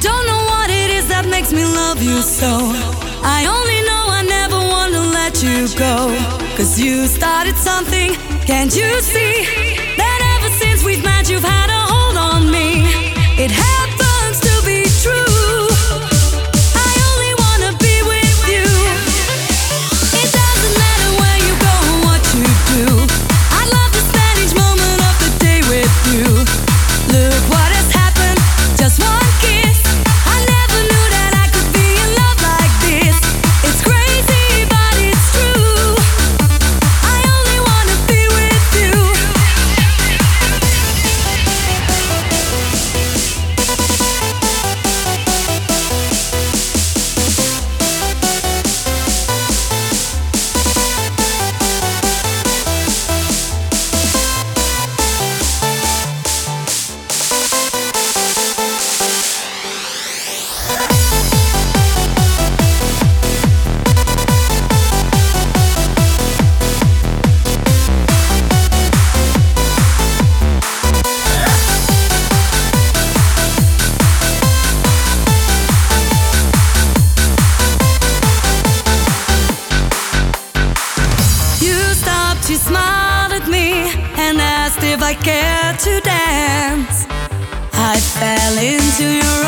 don't know what it is that makes me love you so. I only know I never want to let you go. Cause you started something, can't you see? I care to dance. I fell into your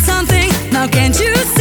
something. Now can't you see?